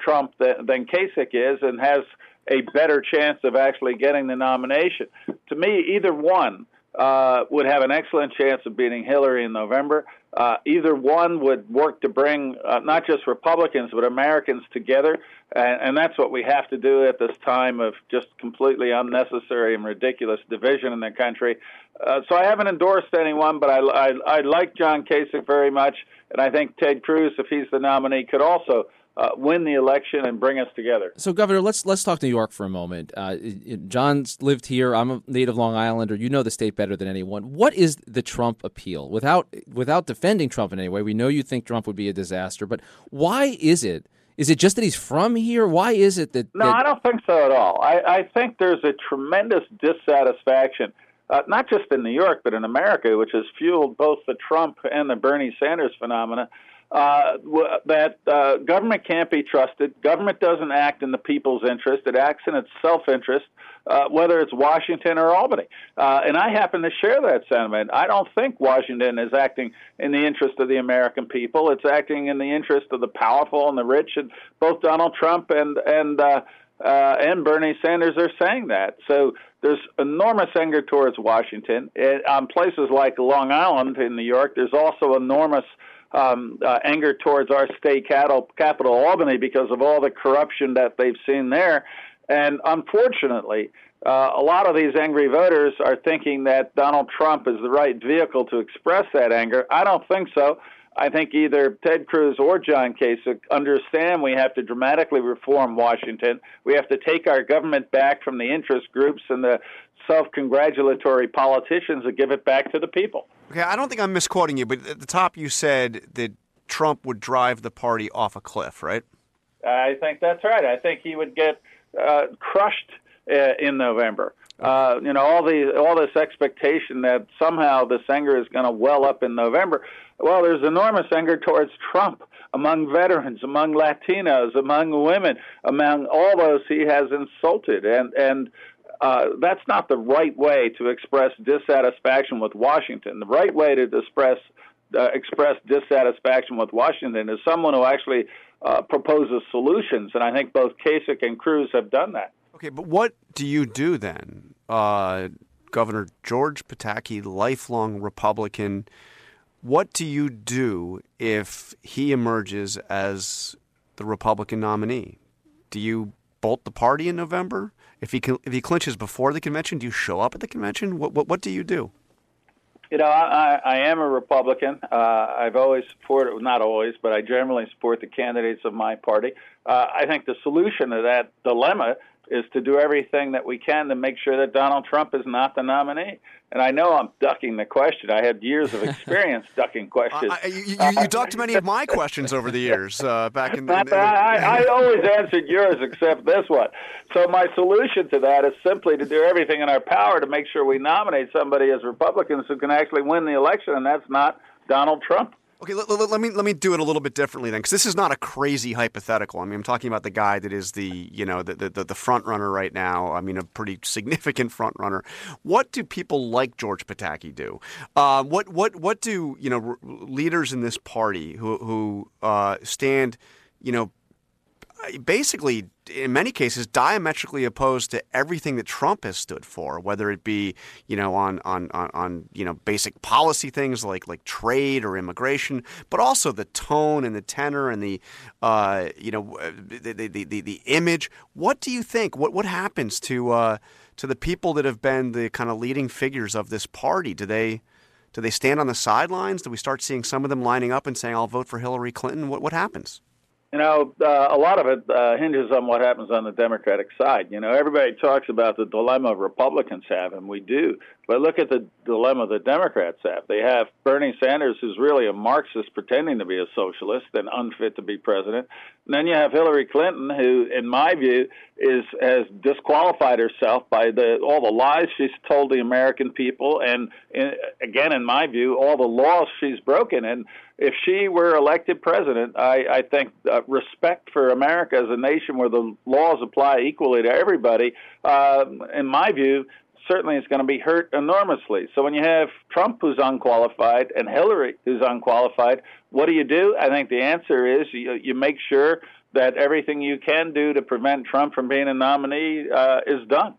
Trump than, than Kasich is and has a better chance of actually getting the nomination. To me, either one uh, would have an excellent chance of beating Hillary in November. Uh, either one would work to bring uh, not just Republicans but Americans together, and, and, that's what we have to do at this time of just completely unnecessary and ridiculous division in the country. Uh, so I haven't endorsed anyone, but I, I, I like John Kasich very much, and I think Ted Cruz, if he's the nominee, could also uh, win the election and bring us together. So, Governor, let's let's talk New York for a moment. Uh, John's lived here. I'm a native Long Islander. You know the state better than anyone. What is the Trump appeal? Without without defending Trump in any way, we know you think Trump would be a disaster, but why is it? Is it just that he's from here? Why is it that? No, that... I don't think so at all. I, I think there's a tremendous dissatisfaction. Uh, not just in New York, but in America, which has fueled both the Trump and the Bernie Sanders phenomena uh, that uh, government can't be trusted. Government doesn't act in the people's interest; it acts in its self-interest, uh, whether it's Washington or Albany. Uh, and I happen to share that sentiment. I don't think Washington is acting in the interest of the American people. It's acting in the interest of the powerful and the rich. And both Donald Trump and and uh, uh, and Bernie Sanders are saying that. So there's enormous anger towards Washington. It, on places like Long Island in New York, there's also enormous um, uh, anger towards our state capital, capital, Albany, because of all the corruption that they've seen there. And unfortunately, uh, a lot of these angry voters are thinking that Donald Trump is the right vehicle to express that anger. I don't think so. I think either Ted Cruz or John Kasich understand we have to dramatically reform Washington. We have to take our government back from the interest groups and the self congratulatory politicians and give it back to the people. Okay, I don't think I'm misquoting you, but at the top you said that Trump would drive the party off a cliff, right? I think that's right. I think he would get uh, crushed uh, in November. Uh, you know, all the all this expectation that somehow this anger is going to well up in November. Well, there's enormous anger towards Trump among veterans, among Latinos, among women, among all those he has insulted, and and uh, that's not the right way to express dissatisfaction with Washington. The right way to express uh, express dissatisfaction with Washington is someone who actually uh, proposes solutions, and I think both Kasich and Cruz have done that. Okay, but what do you do then, uh, Governor George Pataki, lifelong Republican? What do you do if he emerges as the Republican nominee? Do you bolt the party in November? If he if he clinches before the convention, do you show up at the convention? What what, what do you do? You know, I, I am a Republican. Uh, I've always supported, not always, but I generally support the candidates of my party. Uh, I think the solution to that dilemma is to do everything that we can to make sure that Donald Trump is not the nominee. And I know I'm ducking the question. I had years of experience ducking questions. Uh, you, you, you, ducked many of my questions over the years uh, back in. the, in, in I, I always answered yours except this one. So my solution to that is simply to do everything in our power to make sure we nominate somebody as Republicans who can actually win the election, and that's not Donald Trump. Okay, let, let, let, me let me do it a little bit differently then, because this is not a crazy hypothetical. I mean, I'm talking about the guy that is the you know the the, the front runner right now. I mean, a pretty significant front runner. What do people like George Pataki do? Uh, what what what do you know leaders in this party who who uh, stand you know basically, in many cases, diametrically opposed to everything that Trump has stood for, whether it be you know on on on, on you know basic policy things like like trade or immigration, but also the tone and the tenor and the uh, you know the, the, the the image. What do you think? What what happens to uh, to the people that have been the kind of leading figures of this party? Do they do they stand on the sidelines? Do we start seeing some of them lining up and saying, "I'll vote for Hillary Clinton"? What what happens? You know, uh, a lot of it uh, hinges on what happens on the Democratic side. You know, everybody talks about the dilemma Republicans have, and we do. But look at the dilemma the Democrats have. They have Bernie Sanders, who's really a Marxist pretending to be a socialist and unfit to be president. And then you have Hillary Clinton, who, in my view, is has disqualified herself by the all the lies she's told the American people, and in, again, in my view, all the laws she's broken. And if she were elected president, I, I think uh, respect for America as a nation where the laws apply equally to everybody, uh, in my view, certainly is going to be hurt enormously. So when you have Trump who's unqualified and Hillary who's unqualified, what do you do? I think the answer is you, you make sure that everything you can do to prevent Trump from being a nominee uh, is done.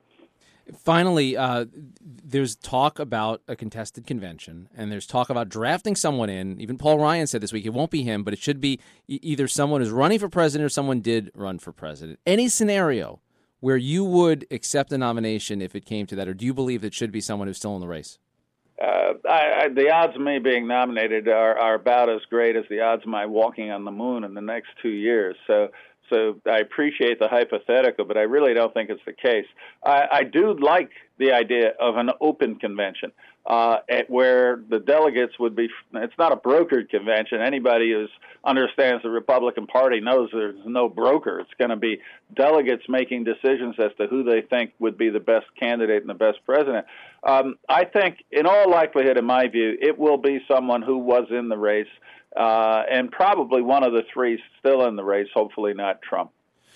Finally, uh, there's talk about a contested convention, and there's talk about drafting someone in. Even Paul Ryan said this week it won't be him, but it should be either someone who's running for president or someone did run for president. Any scenario where you would accept a nomination if it came to that, or do you believe it should be someone who's still in the race? Uh, I, I, the odds of me being nominated are, are about as great as the odds of my walking on the moon in the next two years. So so I appreciate the hypothetical, but I really don't think it's the case. I, I do like the idea of an open convention uh, where the delegates would be. It's not a brokered convention. Anybody who understands the Republican Party knows there's no broker. It's going to be delegates making decisions as to who they think would be the best candidate and the best president. Um, I think, in all likelihood, in my view, it will be someone who was in the race uh, and probably one of the three still in the race. Hopefully, not Trump.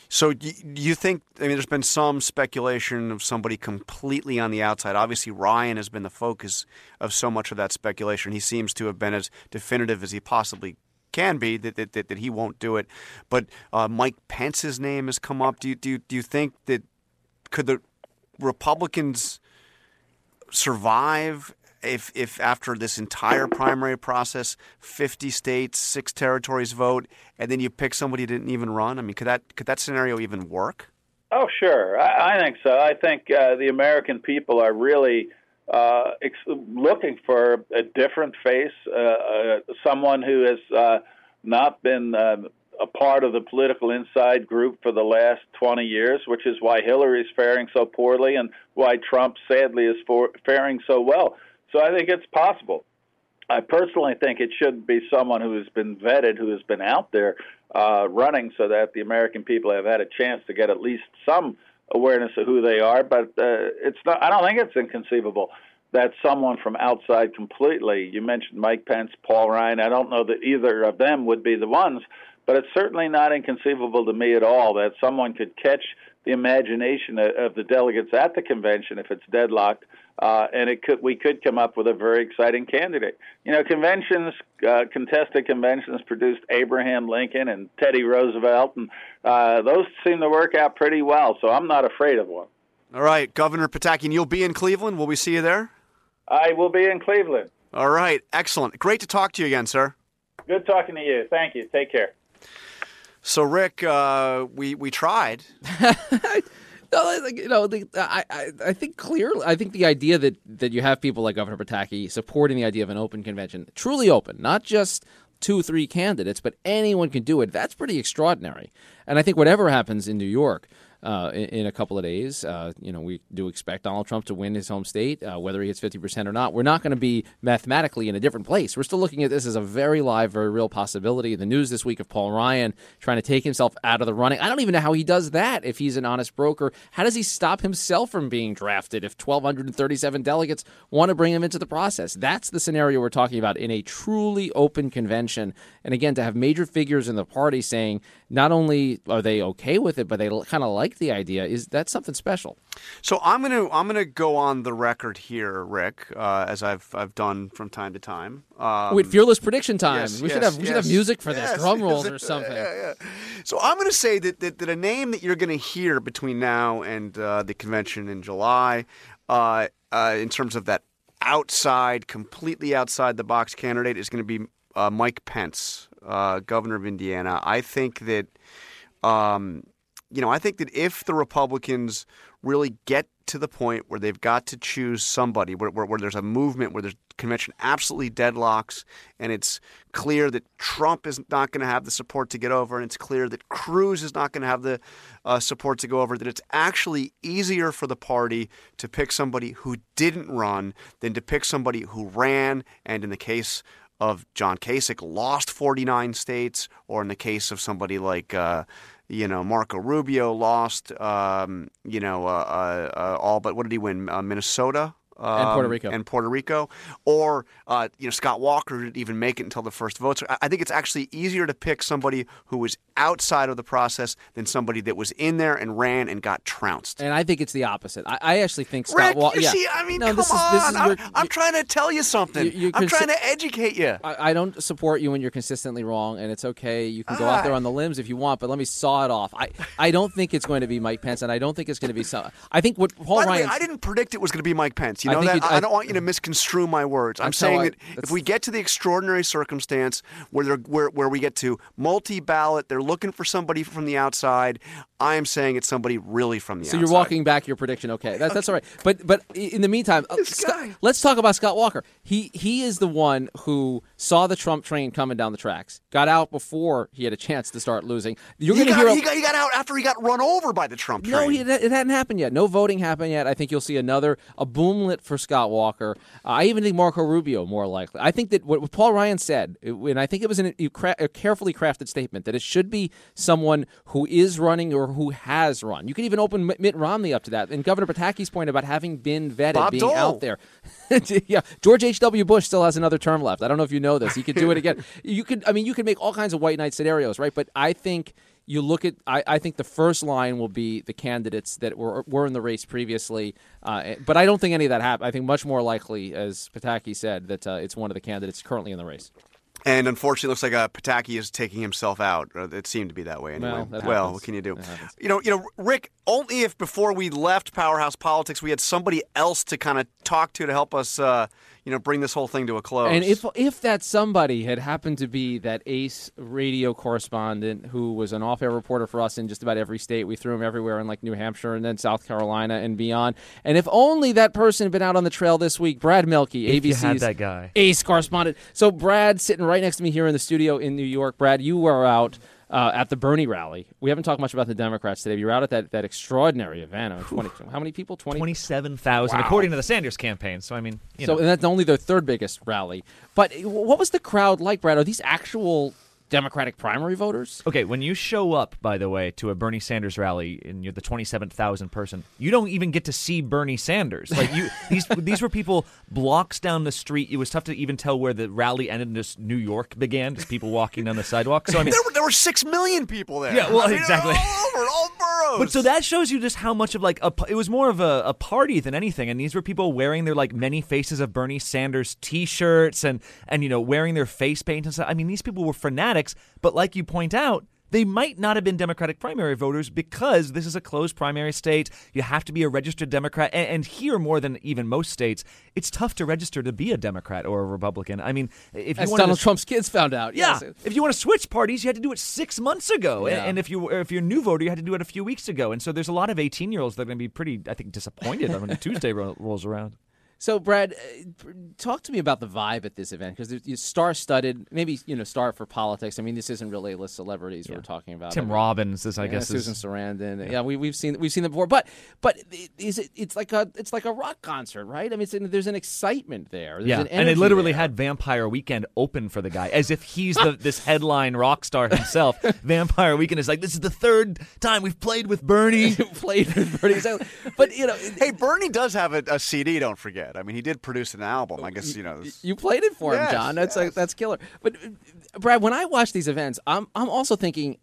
So, do you think? I mean, there's been some speculation of somebody completely on the outside. Obviously, Ryan has been the focus of so much of that speculation. He seems to have been as definitive as he possibly can be that that, that, that he won't do it. But uh, Mike Pence's name has come up. Do you, do you, do you think that could the Republicans survive if if after this entire primary process, 50 states, six territories vote, and then you pick somebody who didn't even run? I mean, could that could that scenario even work? Oh, sure. I, I think so. I think uh, the American people are really uh, ex- looking for a different face, uh, uh someone who has uh, not been uh, a part of the political inside group for the last 20 years, which is why Hillary is faring so poorly and why Trump, sadly, is for- faring so well. So I think it's possible. I personally think it should be someone who has been vetted, who has been out there uh, running, so that the American people have had a chance to get at least some awareness of who they are. But uh, it's not. I don't think it's inconceivable that someone from outside completely. You mentioned Mike Pence, Paul Ryan. I don't know that either of them would be the ones, but it's certainly not inconceivable to me at all that someone could catch the imagination of the delegates at the convention if it's deadlocked uh, and it could we could come up with a very exciting candidate. You know, conventions, uh, contested conventions, produced Abraham Lincoln and Teddy Roosevelt, and uh, those seem to work out pretty well. So I'm not afraid of one. All right, Governor Pataki, you'll be in Cleveland. Will we see you there? I will be in Cleveland. All right, excellent. Great to talk to you again, sir. Good talking to you. Thank you. Take care. So, Rick, uh, we we tried. No, like, you know, the, I, I, I think clearly, I think the idea that, that you have people like Governor Pataki supporting the idea of an open convention, truly open, not just two, three candidates, but anyone can do it. That's pretty extraordinary. And I think whatever happens in New York, uh, in, in, a couple of days. Uh, you know, we do expect Donald Trump to win his home state, uh, whether he hits 50% or not. We're not going to be mathematically in a different place. We're still looking at this as a very live, very real possibility. The news this week of Paul Ryan trying to take himself out of the running. I don't even know how he does that if he's an honest broker. How does he stop himself from being drafted if 1,237 delegates want to bring him into the process? That's the scenario we're talking about in a truly open convention. And again, to have major figures in the party saying not only are they okay with it, but they kind of like the idea, is that's something special. So I'm gonna I'm gonna go on the record here, Rick, uh, as I've I've done from time to time. Um, Wait, fearless prediction time. Yes, we yes, should have we yes, should have music for this, drum rolls or something. Yeah, yeah. So I'm gonna say that, that, that a name that you're gonna hear between now and uh, the convention in July, uh, uh in terms of that outside, completely outside the box candidate, is going to be uh, Mike Pence, uh, governor of Indiana. I think that. Um, you know, I think that if the Republicans really get to the point where they've got to choose somebody, where, where, where there's a movement, where the convention absolutely deadlocks, and it's clear that Trump is not going to have the support to get over, and it's clear that Cruz is not going to have the uh, support to go over, that it's actually easier for the party to pick somebody who didn't run than to pick somebody who ran, and in the case of John Kasich, lost 49 states, or in the case of somebody like uh, you know, Marco Rubio lost, um, you know, uh, uh, uh all but what did he win? Uh, Minnesota um, and Puerto um, Rico and Puerto Rico, or uh, you know Scott Walker didn't even make it until the first vote. So I think it's actually easier to pick somebody who was outside of the process than somebody that was in there and ran and got trounced. And I think it's the opposite. I, I actually think Scott Walker. Yeah. See, I mean, no, come this on. Is, this is your, I'm, I'm, trying to tell you something. You, I'm trying to educate you. I, I, don't support you when you're consistently wrong, and it's okay. You can go out there on the limbs if you want, but let me saw it off. I, I don't think it's going to be Mike Pence, and I don't think it's going to be some. I think what Paul Ryan. I didn't predict it was going to be Mike Pence. You know that. I, I don't want you to misconstrue my words. I'm, saying that if we get to the extraordinary circumstance where where where we get to multi-ballot, they're looking for somebody from the outside. I am saying it's somebody really from the so outside. So you're walking back your prediction. Okay, that, that's all right. But but in the meantime, uh, Scott, let's talk about Scott Walker. He he is the one who saw the Trump train coming down the tracks, got out before he had a chance to start losing. You're going to hear a, he, got, he got out after he got run over by the Trump train. No, he, it hadn't happened yet. No voting happened yet. I think you'll see another a boomlet for Scott Walker. Uh, I even think Marco Rubio more likely. I think that what, Paul Ryan said, and I think it was an, a carefully crafted statement that it should be someone who is running or who has run. You can even open Mitt Romney up to that. And Governor Pataki's point about having been vetted, Bob being Dole. out there. yeah, George H. W. Bush still has another term left. I don't know if you know this. He could do it again. you could. I mean, you could make all kinds of white knight scenarios, right? But I think you look at I, I, think the first line will be the candidates that were were in the race previously, uh, but I don't think any of that happened. I think much more likely, as Pataki said, that uh, it's one of the candidates currently in the race. And unfortunately, it looks like uh, Pataki is taking himself out. It seemed to be that way anyway. Well, well what can you do? You know, you know, Rick. Only if before we left Powerhouse Politics, we had somebody else to kind of talk to to help us, uh, you know, bring this whole thing to a close. And if if that somebody had happened to be that ace radio correspondent who was an off-air reporter for us in just about every state, we threw him everywhere in like New Hampshire and then South Carolina and beyond. And if only that person had been out on the trail this week, Brad Mielke, ABC's that guy. ace correspondent. So Brad sitting right next to me here in the studio in New York. Brad, you were out uh, at the Bernie rally. We haven't talked much about the Democrats today. You were out at that, that extraordinary event. 20, how many people? 20? 27,000, wow. according to the Sanders campaign. So, I mean, so know. and that's only their third biggest rally. But what was the crowd like, Brad? Are these actual Democratic primary voters. Okay, when you show up, by the way, to a Bernie Sanders rally and you're the 27,000 person, you don't even get to see Bernie Sanders. Like you, these these were people blocks down the street. It was tough to even tell where the rally ended. Just New York began, just people walking down the sidewalk. So I mean, there were, there were six million people there. Yeah, well, I mean, exactly. All over, all boroughs. But so that shows you just how much of like a, it was more of a, a party than anything. And these were people wearing their like many faces of Bernie Sanders T-shirts and and you know wearing their face paint and stuff. I mean, these people were fanatics. But like you point out, they might not have been Democratic primary voters because this is a closed primary state. You have to be a registered Democrat. And, and, here, more than even most states, it's tough to register to be a Democrat or a Republican. I mean, if As you Donald to, Trump's kids found out. Yeah. Yes. If you want to switch parties, you had to do it six months ago. Yeah. And, and, if, you, if you're a new voter, you had to do it a few weeks ago. And so there's a lot of 18 year olds that are going to be pretty, I think, disappointed when Tuesday rolls around. So, Brad, uh, talk to me about the vibe at this event because it's star-studded. Maybe you know, star for politics. I mean, this isn't really a list of celebrities we're talking about. Tim I mean, Robbins is, I yeah, guess, Susan is, Sarandon. Yeah, we, we've seen we've seen them before. But but is it? It's like a it's like a rock concert, right? I mean, it's, there's an excitement there. There's yeah, an and they literally there. had Vampire Weekend open for the guy, as if he's the this headline rock star himself. Vampire Weekend is like, this is the third time we've played with Bernie. played with Bernie Sanders. But you know, Hey, Bernie does have a, a CD. Don't forget. I mean, he did produce an album. I oh, guess you know. it's- You played it for Yes, him, John. That's like that's killer. But Brad, when I watch these events, I'm I'm also thinking,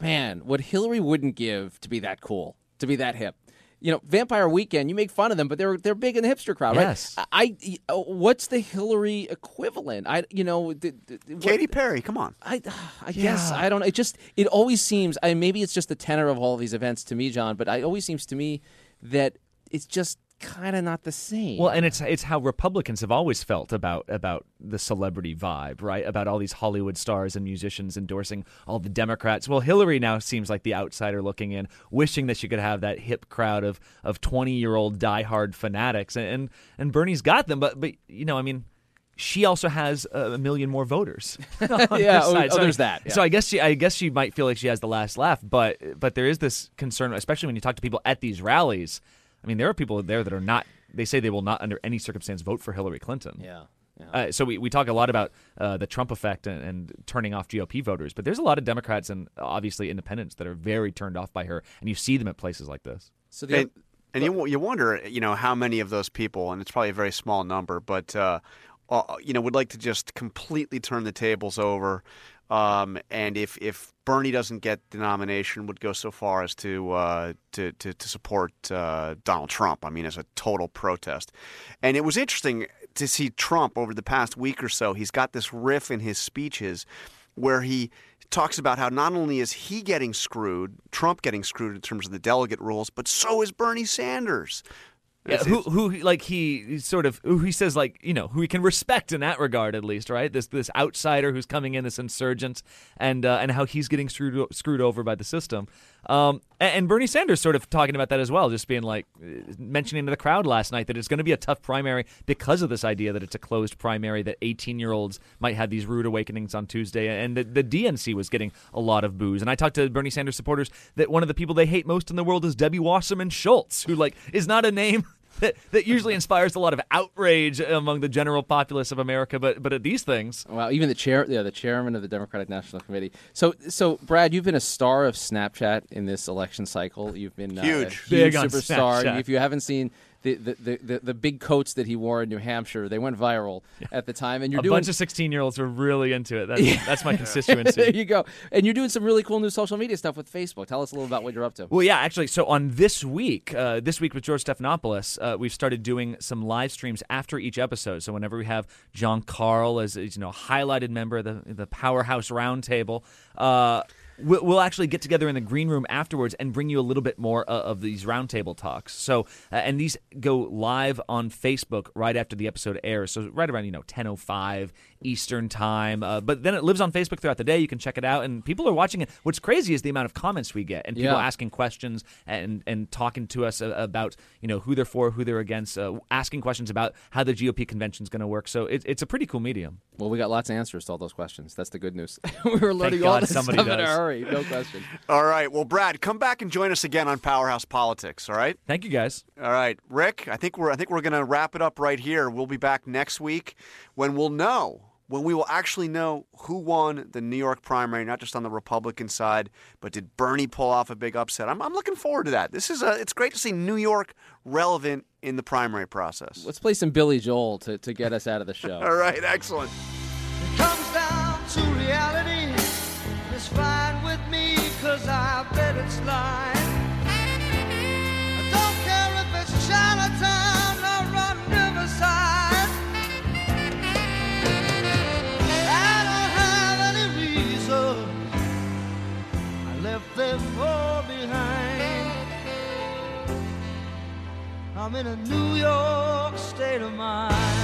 man, what Hillary wouldn't give to be that cool, to be that hip. You know, Vampire Weekend. You make fun of them, but they're they're big in the hipster crowd, Yes. right? I, I- what's the Hillary equivalent? I you know, the, the, what- Katy Perry, come on. I, I guess I don't. It just it always seems. I maybe it's just the tenor of all these events to me, John. But it always seems to me that it's just kind of not the same. Well, and it's it's how Republicans have always felt about about the celebrity vibe, right? About all these Hollywood stars and musicians endorsing all the Democrats. Well, Hillary now seems like the outsider looking in, wishing that she could have that hip crowd of of twenty year old diehard fanatics, and, and and Bernie's got them, but but you know, I mean. She also has a million more voters. on Yeah, oh, side. oh, So- there's that, yeah. So I guess she, I guess she might feel like she has the last laugh, but but there is this concern, especially when you talk to people at these rallies. I mean, there are people there that are not. They say they will not, under any circumstance, vote for Hillary Clinton. yeah. yeah. Uh, so we, we talk a lot about uh, the Trump effect and, and turning off GOP voters, but there's a lot of Democrats and obviously independents that are very turned off by her, and you see them at places like this. So the And, and you you wonder, you know, how many of those people, and it's probably a very small number, but uh, uh, you know, would like to just completely turn the tables over. Um, and if if Bernie doesn't get the nomination, would go so far as to uh, to, to to support uh, Donald Trump. I mean, as a total protest. And it was interesting to see Trump over the past week or so. He's got this riff in his speeches where he talks about how not only is he getting screwed, Trump getting screwed in terms of the delegate rules, but so is Bernie Sanders. Yeah, who who like he sort of who he says like you know who he can respect in that regard at least right? This this outsider who's coming in this insurgent and uh, and how he's getting screwed screwed over by the system. Um and, and Bernie Sanders sort of talking about that as well just being like uh, mentioning to the crowd last night that it's going to be a tough primary because of this idea that it's a closed primary that 18 year olds might have these rude awakenings on Tuesday and the, the DNC was getting a lot of booze. And I talked to Bernie Sanders supporters that one of the people they hate most in the world is Debbie Wasserman Schultz who like is not a name that, that usually inspires a lot of outrage among the general populace of America. But but at these things, Wow, even the chair, yeah, the chairman of the Democratic National Committee. So, so Brad, you've been a star of Snapchat in this election cycle. You've been uh, Huge. a huge Big superstar. Snapchat. If you haven't seen the the, the, the big coats that he wore in New Hampshire, they went viral at the time. And you're a doing bunch of sixteen-year-olds were really into it. That's, that's my constituency. there you go. And you're doing some really cool new social media stuff with Facebook. Tell us a little about what you're up to. Well, yeah, actually. So on this week, uh, this week with George Stephanopoulos, uh, we've started doing some live streams after each episode. So whenever we have John Karl as as, you know highlighted member of the the Powerhouse Roundtable. Uh, We'll we'll actually get together in the green room afterwards and bring you a little bit more uh, of these roundtable talks. So, uh, and these go live on Facebook right after the episode airs. So, right around you know 10:05 Eastern time. Uh, but then it lives on Facebook throughout the day. You can check it out, and people are watching it. What's crazy is the amount of comments we get, and people Yeah. asking questions and and talking to us uh, about you know who they're for, who they're against, uh, asking questions about how the GOP convention is going to work. So, it, it's a pretty cool medium. Well, we got lots of answers to all those questions. That's the good news. we were learning God all this somebody stuff in a hurry. No question. All right. Well, Brad, come back and join us again on Powerhouse Politics. All right. Thank you guys. All right, Rick. I think we're I think we're going to wrap it up right here. We'll be back next week when we'll know when we will actually know who won the New York primary, not just on the Republican side, but did Bernie pull off a big upset? I'm, I'm looking forward to that. This is a, it's great to see New York relevant in the primary process. Let's play some Billy Joel to, to get us out of the show. All right, excellent. comes down to reality. It's fine with me, cause I bet it's lying. I'm in a New York state of mind.